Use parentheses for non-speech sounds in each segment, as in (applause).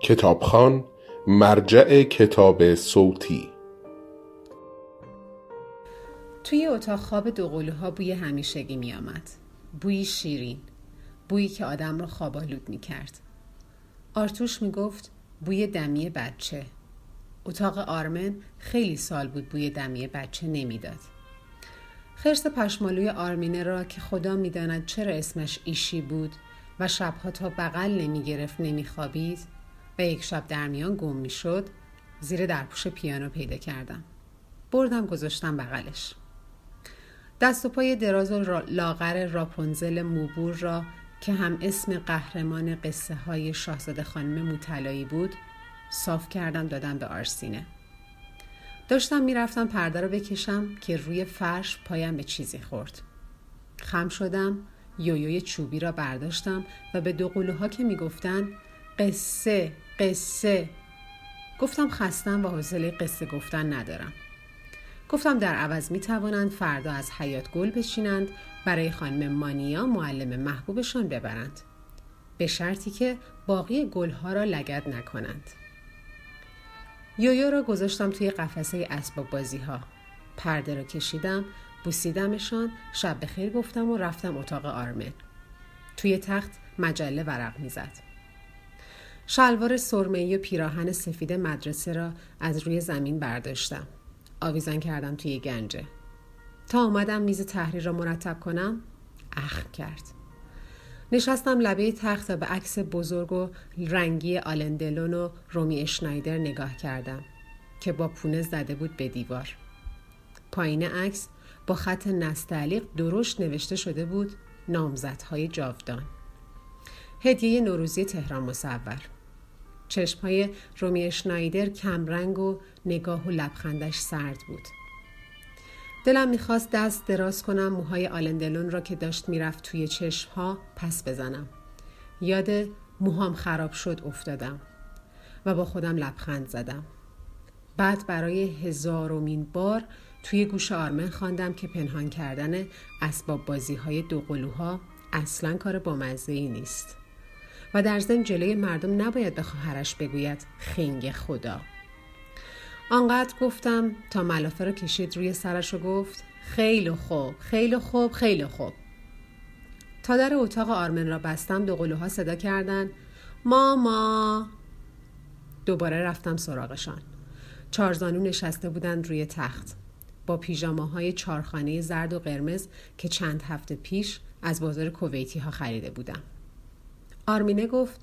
کتابخان مرجع کتاب صوتی توی اتاق خواب دوقلوها بوی همیشگی می آمد. بوی شیرین. بویی که آدم را خوابالود می کرد. آرتوش می گفت بوی دمی بچه. اتاق آرمن خیلی سال بود بوی دمی بچه نمی‌داد. خرس پشمالوی آرمینه را که خدا می‌داند چرا اسمش ایشی بود و شبها تا بغل نمی گرفت نمی خوابید و یک شب در میان گم می شد زیر درپوش پیانو پیدا کردم. بردم گذاشتم بغلش. دست و پای دراز و لاغر راپونزل موبور را که هم اسم قهرمان قصه های شاهزاده خانم موتلایی بود صاف کردم دادم به آرسینه داشتم می‌رفتم پرده رو بکشم که روی فرش پایم به چیزی خورد خم شدم یویوی چوبی را برداشتم و به دو قلوها که می‌گفتن قصه قصه. گفتم خستم و حوصله قصه گفتن ندارم. گفتم در عوض می توانند فردا از حیات گل بشینند برای خانم مانیا معلم محبوبشان ببرند. به شرطی که باقی گلها را لگد نکنند. یویو را گذاشتم توی قفسه اسباب بازی ها پرده را کشیدم بوسیدمشان شب بخیر گفتم و رفتم اتاق آرمن. توی تخت مجله ورق می‌زد. شلوار سرمه‌ای و پیراهن سفید مدرسه را از روی زمین برداشتم. آویزان کردم توی گنجه. تا آمدم میز تحریر را مرتب کنم اخم کرد. نشستم لبه تخت و به عکس بزرگ و رنگی آلندلون و رومی اشنایدر نگاه کردم که با پونه زده بود به دیوار. پایین عکس با خط نستعلیق درشت نوشته شده بود نامزدهای جاودان. هدیه نوروزی تهران مصور. چشمهای رومی اشنایدر کمرنگ و نگاه و لبخندش سرد بود. دلم می‌خواست دست دراز کنم موهای آلندلون را که داشت می‌رفت توی چشمها پس بزنم. یاد موهام خراب شد افتادم و با خودم لبخند زدم. بعد برای هزارمین بار توی گوش آرمن خواندم که پنهان کردن اسباب بازی های دو قلوها اصلا کار بامزه ای نیست. و در ضمن جلوی مردم نباید به خواهرش بگوید خنگ خدا. آنقدر گفتم تا ملافه رو کشید روی سرش و گفت خیلی خوب خیلی خوب خیلی خوب. تا در اتاق آرمن را بستم دو قلوها صدا کردن ماما دوباره رفتم سراغشان. چارزانو نشسته بودند روی تخت. با پیژاماهای چارخانه زرد و قرمز که چند هفته پیش از بازار کویتی ها خریده بودم. آرمینه گفت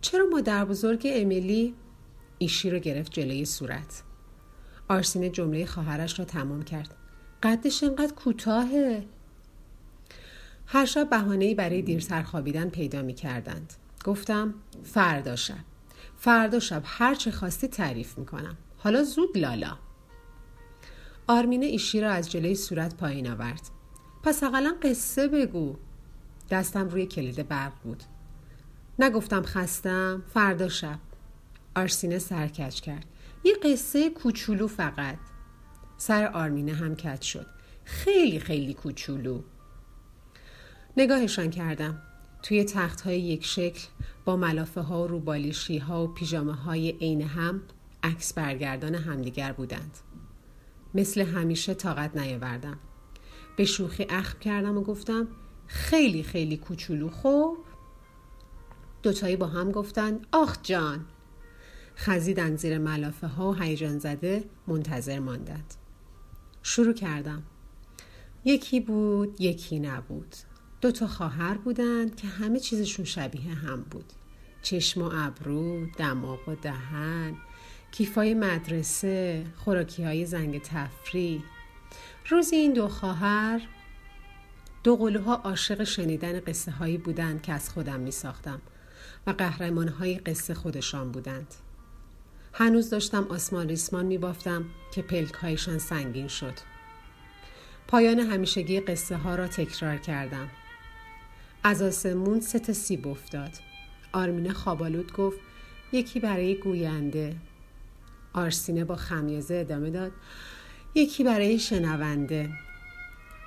چرا مادر بزرگ امیلی ایشی رو گرفت جلوی صورت؟ آرسینه جمله خواهرش را تمام کرد. قدش انقدر کوتاهه. هر شب بهانه‌ای برای دیرتر خوابیدن پیدا می کردند. گفتم فردا شب. فردا شب هر چه خواستی تعریف می کنم. حالا زود لالا. آرمینه ایشی را از جلوی صورت پایین آورد. پس اقلا قصه بگو. دستم روی کلید برق بود. نگفتم خستم فردا شب. آرسینه سرکش کرد. یه قصه کوچولو فقط. سر آرمینه هم کج شد. خیلی خیلی کوچولو. نگاهشان کردم. توی تخت های یک شکل با ملافه ها و روبالیشی ها و پیژامه های عین هم عکس برگردان همدیگر بودند. مثل همیشه طاقت نیاوردم. به شوخی اخم کردم و گفتم خیلی خیلی کوچولو. خوب دوتایی با هم گفتند آخ جان. خزیدن زیر ملافه ها و هیجان زده منتظر ماندند. شروع کردم. یکی بود یکی نبود. دو تا خواهر بودند که همه چیزشون شبیه هم بود. چشم و ابرو دماغ و دهن کیفای مدرسه خوراکی های زنگ تفریح. روزی این دو خواهر دو قلوها عاشق شنیدن قصه هایی بودند که از خودم می ساختم و قهرمان های قصه خودشان بودند. هنوز داشتم آسمان ریسمان می بافتم که پلک هایشان سنگین شد. پایان همیشگی قصه ها را تکرار کردم. از آسمون سه تا سیب افتاد. آرمینه خوابالود گفت یکی برای گوینده. آرسینه با خمیازه ادامه داد یکی برای شنونده.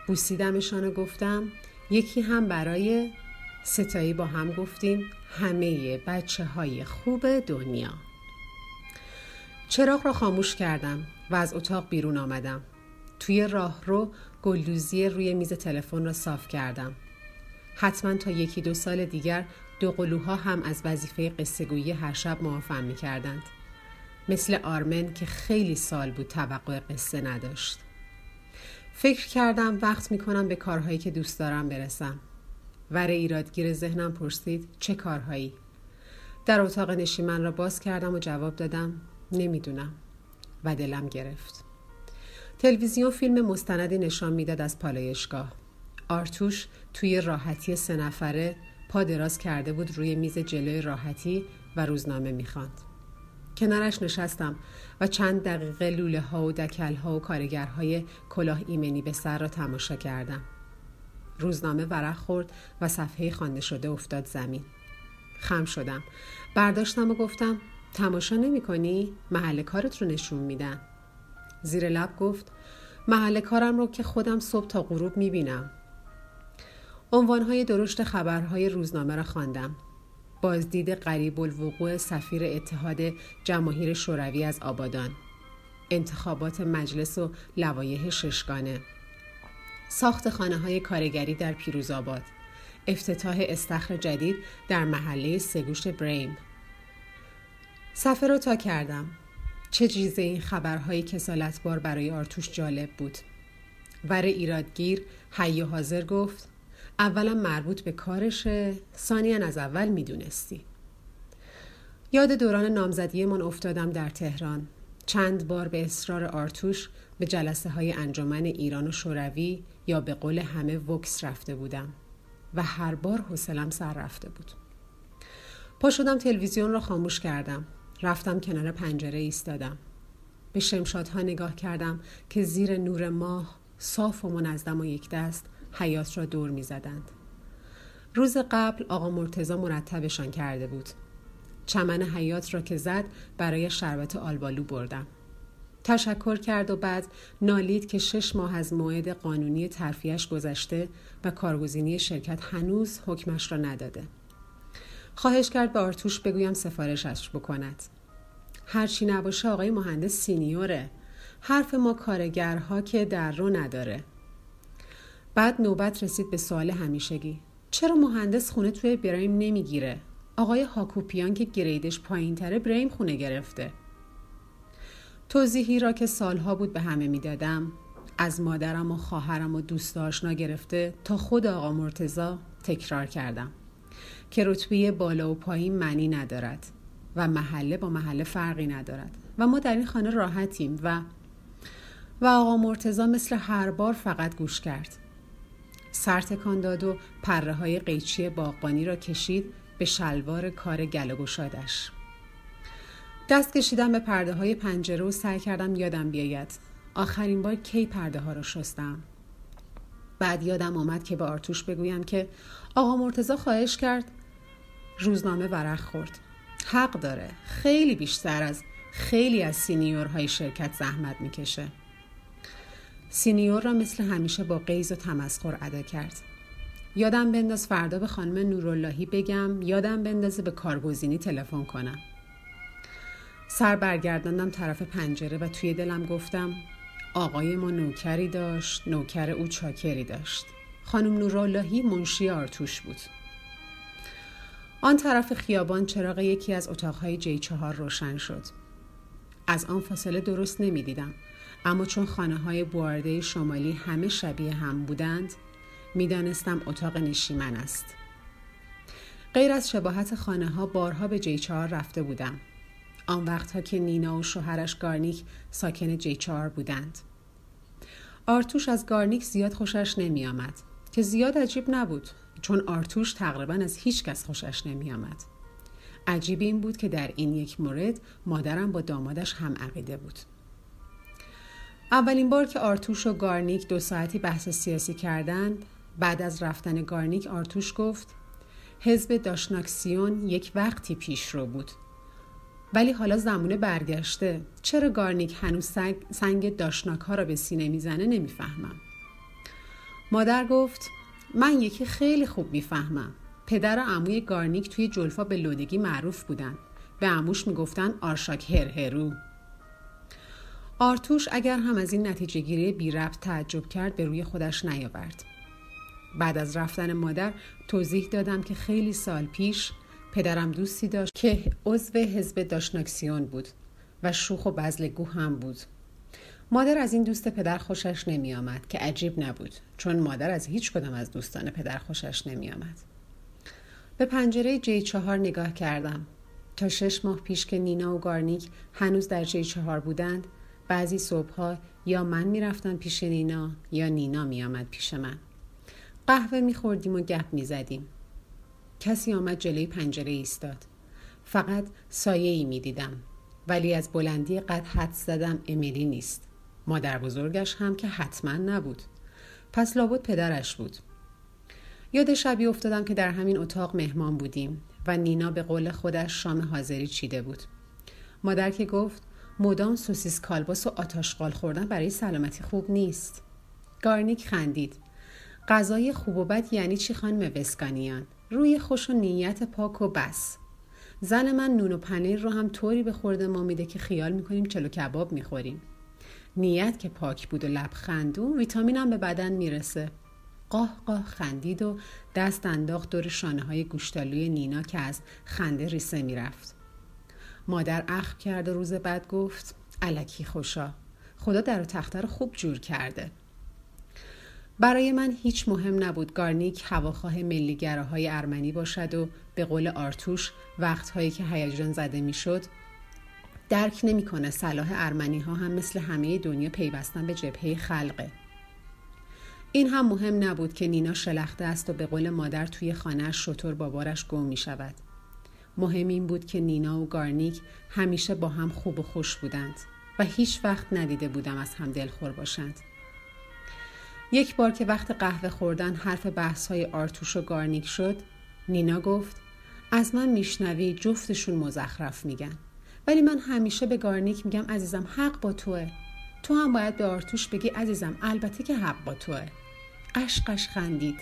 بوسیدمشان و گفتم یکی هم برای ستایی با هم گفتیم همه بچه های خوب دنیا چراغ را خاموش کردم و از اتاق بیرون آمدم توی راه رو گلدوزی روی میز تلفن را صاف کردم حتما تا یکی دو سال دیگر دو قلوها هم از وظیفه قصهگویی هر شب معافم می کردند. مثل آرمن که خیلی سال بود توقع قصه نداشت. فکر کردم وقت می کنم به کارهایی که دوست دارم برسم. ور ایرادگیر ذهنم پرسید چه کارهایی؟ در اتاق نشیمن را باز کردم و جواب دادم نمی‌دونم و دلم گرفت. تلویزیون فیلم مستندی نشان می‌داد از پالایشگاه. آرتوش توی راحتی سه نفره پا دراز کرده بود روی میز جلوی راحتی و روزنامه می‌خواند. کنارش نشستم و چند دقیقه لوله ها و دکل ها و کارگرهای کلاه ایمنی به سر را تماشا کردم. روزنامه ورق خورد و صفحه خوانده شده افتاد زمین. خم شدم. برداشتم و گفتم تماشا نمی کنی؟ محل کارت رو نشون میدن. زیر لب گفت محل کارم رو که خودم صبح تا غروب می بینم. عنوانهای درشت خبرهای روزنامه را خواندم. بازدید قریب الوقوع سفیر اتحاد جماهیر شوروی از آبادان انتخابات مجلس و لوایح ششگانه ساخت خانه های کارگری در پیروزآباد. افتتاح استخر جدید در محله سگوش بریم. صفحه رو تا کردم. چه چیزه این خبرهای کسالتبار برای آرتوش جالب بود؟ ور ایرادگیر حی حاضر گفت اولا مربوط به کارشه ثانیا از اول می‌دونستی. یاد دوران نامزدی من افتادم در تهران. چند بار به اصرار آرتوش به جلسه های انجمن ایران و شوروی یا به قول همه وکس رفته بودم و هر بار حوصلم سر رفته بود پا شدم تلویزیون را خاموش کردم رفتم کنار پنجره ایستادم به شمشادها نگاه کردم که زیر نور ماه صاف و منظم و یک دست حیات را دور می زدند. روز قبل آقا مرتزا مرتبشان کرده بود. چمن حیات را که زد برای شربت آلبالو بردم. تشکر کرد و بعد نالید که شش ماه از موعد قانونی ترفیهش گذشته و کارگزینی شرکت هنوز حکمش را نداده. خواهش کرد به آرتوش بگویم سفارشش بکند. هرچی نباشه آقای مهندس سینیوره. حرف ما کارگرها که در رو نداره. بعد نوبت رسید به سوال همیشگی چرا مهندس خونه توی بریم نمی‌گیره آقای هاکوپیان که گریدش پایین تره بریم خونه گرفته توضیحی را که سالها بود به همه می‌دادم از مادرم و خواهرم و دوست آشنا گرفته تا خود آقا مرتزا تکرار کردم که رتبه بالا و پایین معنی ندارد و محله با محله فرقی ندارد و ما در این خانه راحتیم و و آقا مرتزا مثل هر بار فقط گوش کرد سرتکان داد و پره های قیچی باغبانی را کشید به شلوار کار گل گشادش. دست کشیدم به پرده های پنجره و سعی کردم یادم بیاید. آخرین بار کی پرده ها را شستم؟ بعد یادم آمد که به آرتوش بگویم که آقا مرتزا خواهش کرد روزنامه ورق خورد. حق داره. خیلی بیشتر از خیلی از سینیورهای شرکت زحمت می‌کشه. سینیور را مثل همیشه با قیز و تمسخر ادا کرد. یادم بنداز فردا به خانم نوراللهی بگم یادم بندازه به کارگزینی تلفن کنم. سر برگرداندم طرف پنجره و توی دلم گفتم آقای ما نوکری داشت نوکر او چاکری داشت. خانم نوراللهی منشی آرتوش بود. آن طرف خیابان چراغ یکی از اتاقهای جی چهار روشن شد. از آن فاصله درست نمی‌دیدم اما چون خانه های بوارده شمالی همه شبیه هم بودند می‌دانستم اتاق نشیمن است. غیر از شباهت خانه ها بارها به جیچار رفته بودم. آن وقتها که نینا و شوهرش گارنیک ساکن جیچار بودند آرتوش از گارنیک زیاد خوشش نمی آمد که زیاد عجیب نبود چون آرتوش تقریبا از هیچ کس خوشش نمی آمد. عجیب این بود که در این یک مورد مادرم با دامادش هم عقیده بود. اولین بار که آرتوش و گارنیک دو ساعتی بحث سیاسی کردند بعد از رفتن گارنیک آرتوش گفت حزب داشناکسیون یک وقتی پیش رو بود ولی حالا زمونه برگشته. چرا گارنیک هنوز سنگ, سنگ داشناک ها را به سینه می‌زنه نمی‌فهمم. مادر گفت من یکی خیلی خوب می‌فهمم. پدر و عموی گارنیک توی جلفا به لودگی معروف بودن. به عموش می‌گفتن آرشاک هرهرو آرتوش اگر هم از این نتیجه گیری بی ربط تعجب کرد به روی خودش نیاورد. بعد از رفتن مادر توضیح دادم که خیلی سال پیش پدرم دوستی داشت که عضو حزب داشناکسیون بود و شوخ و بزلگو هم بود. مادر از این دوست پدر خوشش نمی آمد که عجیب نبود چون مادر از هیچ کدام از دوستان پدر خوشش نمی آمد. به پنجره جی چهار نگاه کردم. تا شش ماه پیش که نینا و گارنیک هنوز در جی چهار بودند بعضی صبحها یا من می‌رفتم پیش نینا یا نینا میآمد پیش من. قهوه میخوردیم و گپ می‌زدیم کسی آمد جلوی پنجره ایستاد. فقط سایه ای می‌دیدم. ولی از بلندی قد حد زدم امیلی نیست. مادر بزرگش هم که حتما نبود. پس لابد پدرش بود. یاد شبی افتادم که در همین اتاق مهمان بودیم و نینا به قول خودش شام حاضری چیده بود. مادر که گفت مدام سوسیس کالباس و آتاشقال خوردن برای سلامتی خوب نیست. گارنیک خندید. غذای خوب و بد یعنی چی خانم وسکانیان؟ روی خوش و نیت پاک و بس. زن من نون و پنیر رو هم طوری به خورده ما میده که خیال می‌کنیم چلو کباب می‌خوریم. نیت که پاک بود و لبخندون ویتامینم به بدن می‌رسه. قاه قاه خندید و دست انداخت دور شانه های گوشتالوی نینا که از خنده ریسه می‌رفت. مادر اخم کرد و روز بعد گفت علکی خوشا خدا در و تخته خوب جور کرده. برای من هیچ مهم نبود گارنیک هواخواه ملیگراهای ارمنی باشد و به قول آرتوش وقتهایی که هیجان زده می‌شد درک نمی‌کنه صلاح ارمنی ها هم مثل همه دنیا پیوستن به جبهه خلقه این هم مهم نبود که نینا شلخته است و به قول مادر توی خانه شطور بابارش گم می شود. مهم این بود که نینا و گارنیک همیشه با هم خوب و خوش بودند و هیچ وقت ندیده بودم از هم دلخور باشند. یک بار که وقت قهوه خوردن حرف بحث های آرتوش و گارنیک شد نینا گفت از من میشنوی جفتشون مزخرف میگن. ولی من همیشه به گارنیک میگم عزیزم حق با توه. تو هم باید به آرتوش بگی عزیزم البته که حق با توه. قش قش خندید.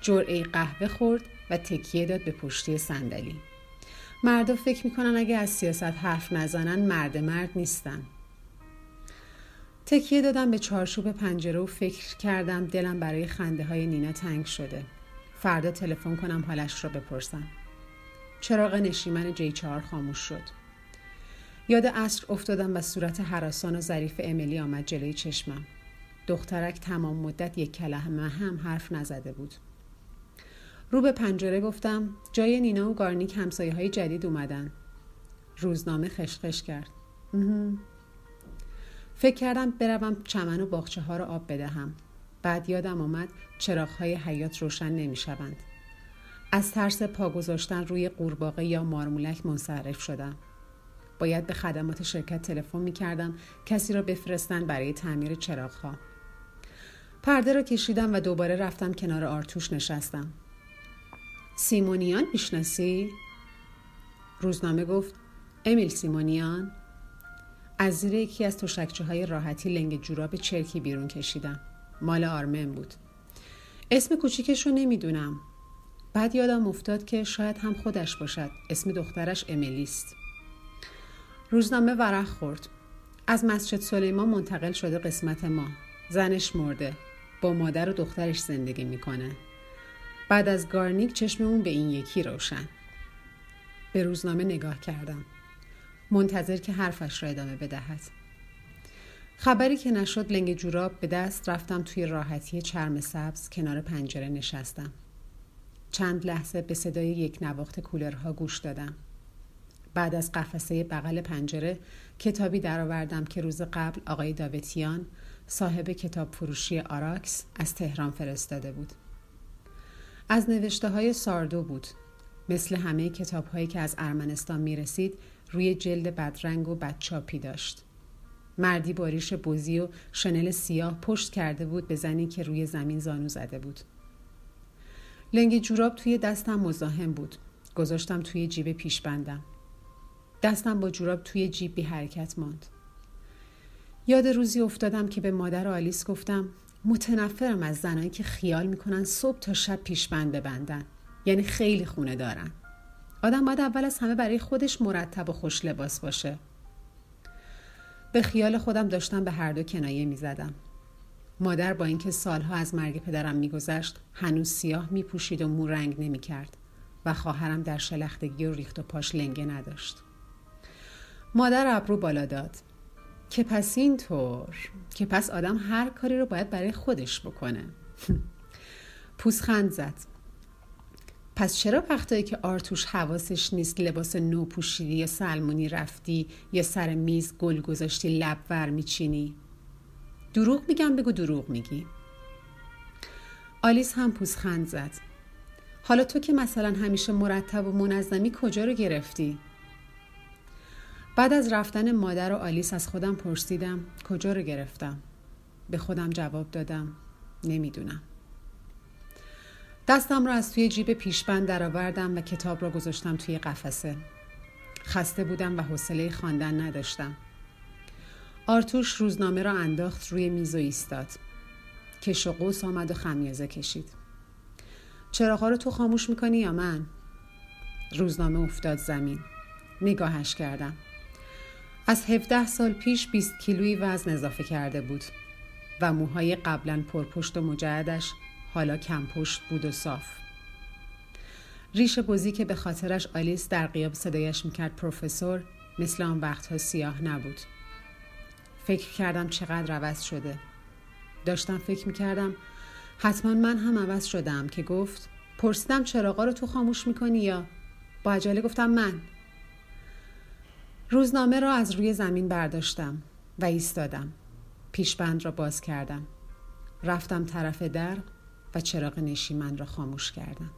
جرعه قهوه خورد و تکیه داد به پشتی صندلی. مردا فکر می‌کنن اگه از سیاست حرف نزنن مرد مرد نیستن. تکیه دادم به چارچوب پنجره و فکر کردم دلم برای خنده های نینا تنگ شده. فردا تلفن کنم حالش را بپرسم. چراغ نشیمن جی چهار خاموش شد. یاد عصر افتادم و صورت حراسان و ظریف امیلی آمد جلوی چشمم. دخترک تمام مدت یک کلمه هم حرف نزده بود. رو به پنجره گفتم جای نینا و گارنیک همسایه های جدید اومدن. روزنامه خشخش کرد. فکر کردم بروم چمن و باخچه ها رو آب بدهم بعد یادم آمد چراغ های حیات روشن نمی شوند. از ترس پا گذاشتن روی قورباغه یا مارمولک منصرف شدم باید به خدمات شرکت تلفن می کردم کسی را بفرستن برای تعمیر چراغ ها. پرده را کشیدم و دوباره رفتم کنار آرتوش نشستم. سیمونیان می‌شناسی؟ روزنامه گفت امیل سیمونیان از زیر یکی از تشکچه های راحتی لنگ جوراب چرکی بیرون کشیدم. مال آرمن بود. اسم کوچیکش رو نمی‌دونم. بعد یادم افتاد که شاید هم خودش باشد. اسم دخترش امیلیست. روزنامه ورق خورد. از مسجد سلیمان منتقل شده قسمت ما. زنش مرده. با مادر و دخترش زندگی می‌کنه. بعد از گارنیک چشممون به این یکی روشن. به روزنامه نگاه کردم. منتظر که حرفش را ادامه بدهد. خبری که نشد لنگ جوراب به دست رفتم توی راحتی چرم سبز کنار پنجره نشستم. چند لحظه به صدای یک نواخت کولرها گوش دادم. بعد از قفسه بغل پنجره کتابی درآوردم که روز قبل آقای داوتیان صاحب کتاب فروشی آراکس از تهران فرستاده بود. از نوشته های ساردو بود. مثل همه کتاب هایی که از ارمنستان می رسید روی جلد بدرنگ و بدچاپی داشت. مردی باریش بزی و شنل سیاه پشت کرده بود به زنی که روی زمین زانو زده بود. لنگ جوراب توی دستم مزاحم بود. گذاشتم توی جیب پیش بندم. دستم با جوراب توی جیب بی حرکت ماند. یاد روزی افتادم که به مادر آلیس گفتم متنفرم از زنایی که خیال می‌کنن صبح تا شب پیشبند ببندن یعنی خیلی خونه دارن آدم باید اول از همه برای خودش مرتب و خوش لباس باشه. به خیال خودم داشتم به هر دو کنایه می زدم. مادر با اینکه سالها از مرگ پدرم میگذشت هنوز سیاه می پوشید و مو رنگ نمی کرد و خواهرم در شلختگی و ریخت و پاش لنگه نداشت. مادر ابرو بالا داد. که پس اینطور؟ که پس آدم هر کاری رو باید برای خودش بکنه. (laughs) پوزخند زد. پس چرا وقتایی که آرتوش حواسش نیست لباس نو پوشیدی یا سلمونی رفتی یا سر میز گل گذاشتی لب ور میچینی؟ دروغ میگم بگو دروغ میگی. آلیس هم پوزخند زد. حالا تو که مثلا همیشه مرتب و منظمی کجا رو گرفتی؟ بعد از رفتن مادر و آلیس از خودم پرسیدم کجا رو گرفتم؟ به خودم جواب دادم نمی‌دونم. دستم را از توی جیب پیشبند درآوردم و کتاب را گذاشتم توی قفسه. خسته بودم و حوصله خواندن نداشتم. آرتوش روزنامه را انداخت روی میز و ایستاد. کش و قوس آمد و خمیازه کشید. چراغا رو تو خاموش می‌کنی یا من؟ روزنامه افتاد زمین. نگاهش کردم. از 17 سال پیش 20 کیلویی وزن اضافه کرده بود و موهای قبلا پرپشت و مجعدش حالا کم پشت بود و صاف. ریش بزی که به خاطرش آلیس در قیاب صدایش می‌کرد پروفسور مثل آن وقتها سیاه نبود. فکر کردم چقدر عوض شده. داشتم فکر می‌کردم حتما من هم عوض شدم که گفت پرسیدم چراغا رو تو خاموش می‌کنی یا با عجله گفتم من روزنامه را از روی زمین برداشتم و ایستادم. پیشبند را باز کردم. رفتم طرف در و چراغ نشیمن را خاموش کردم.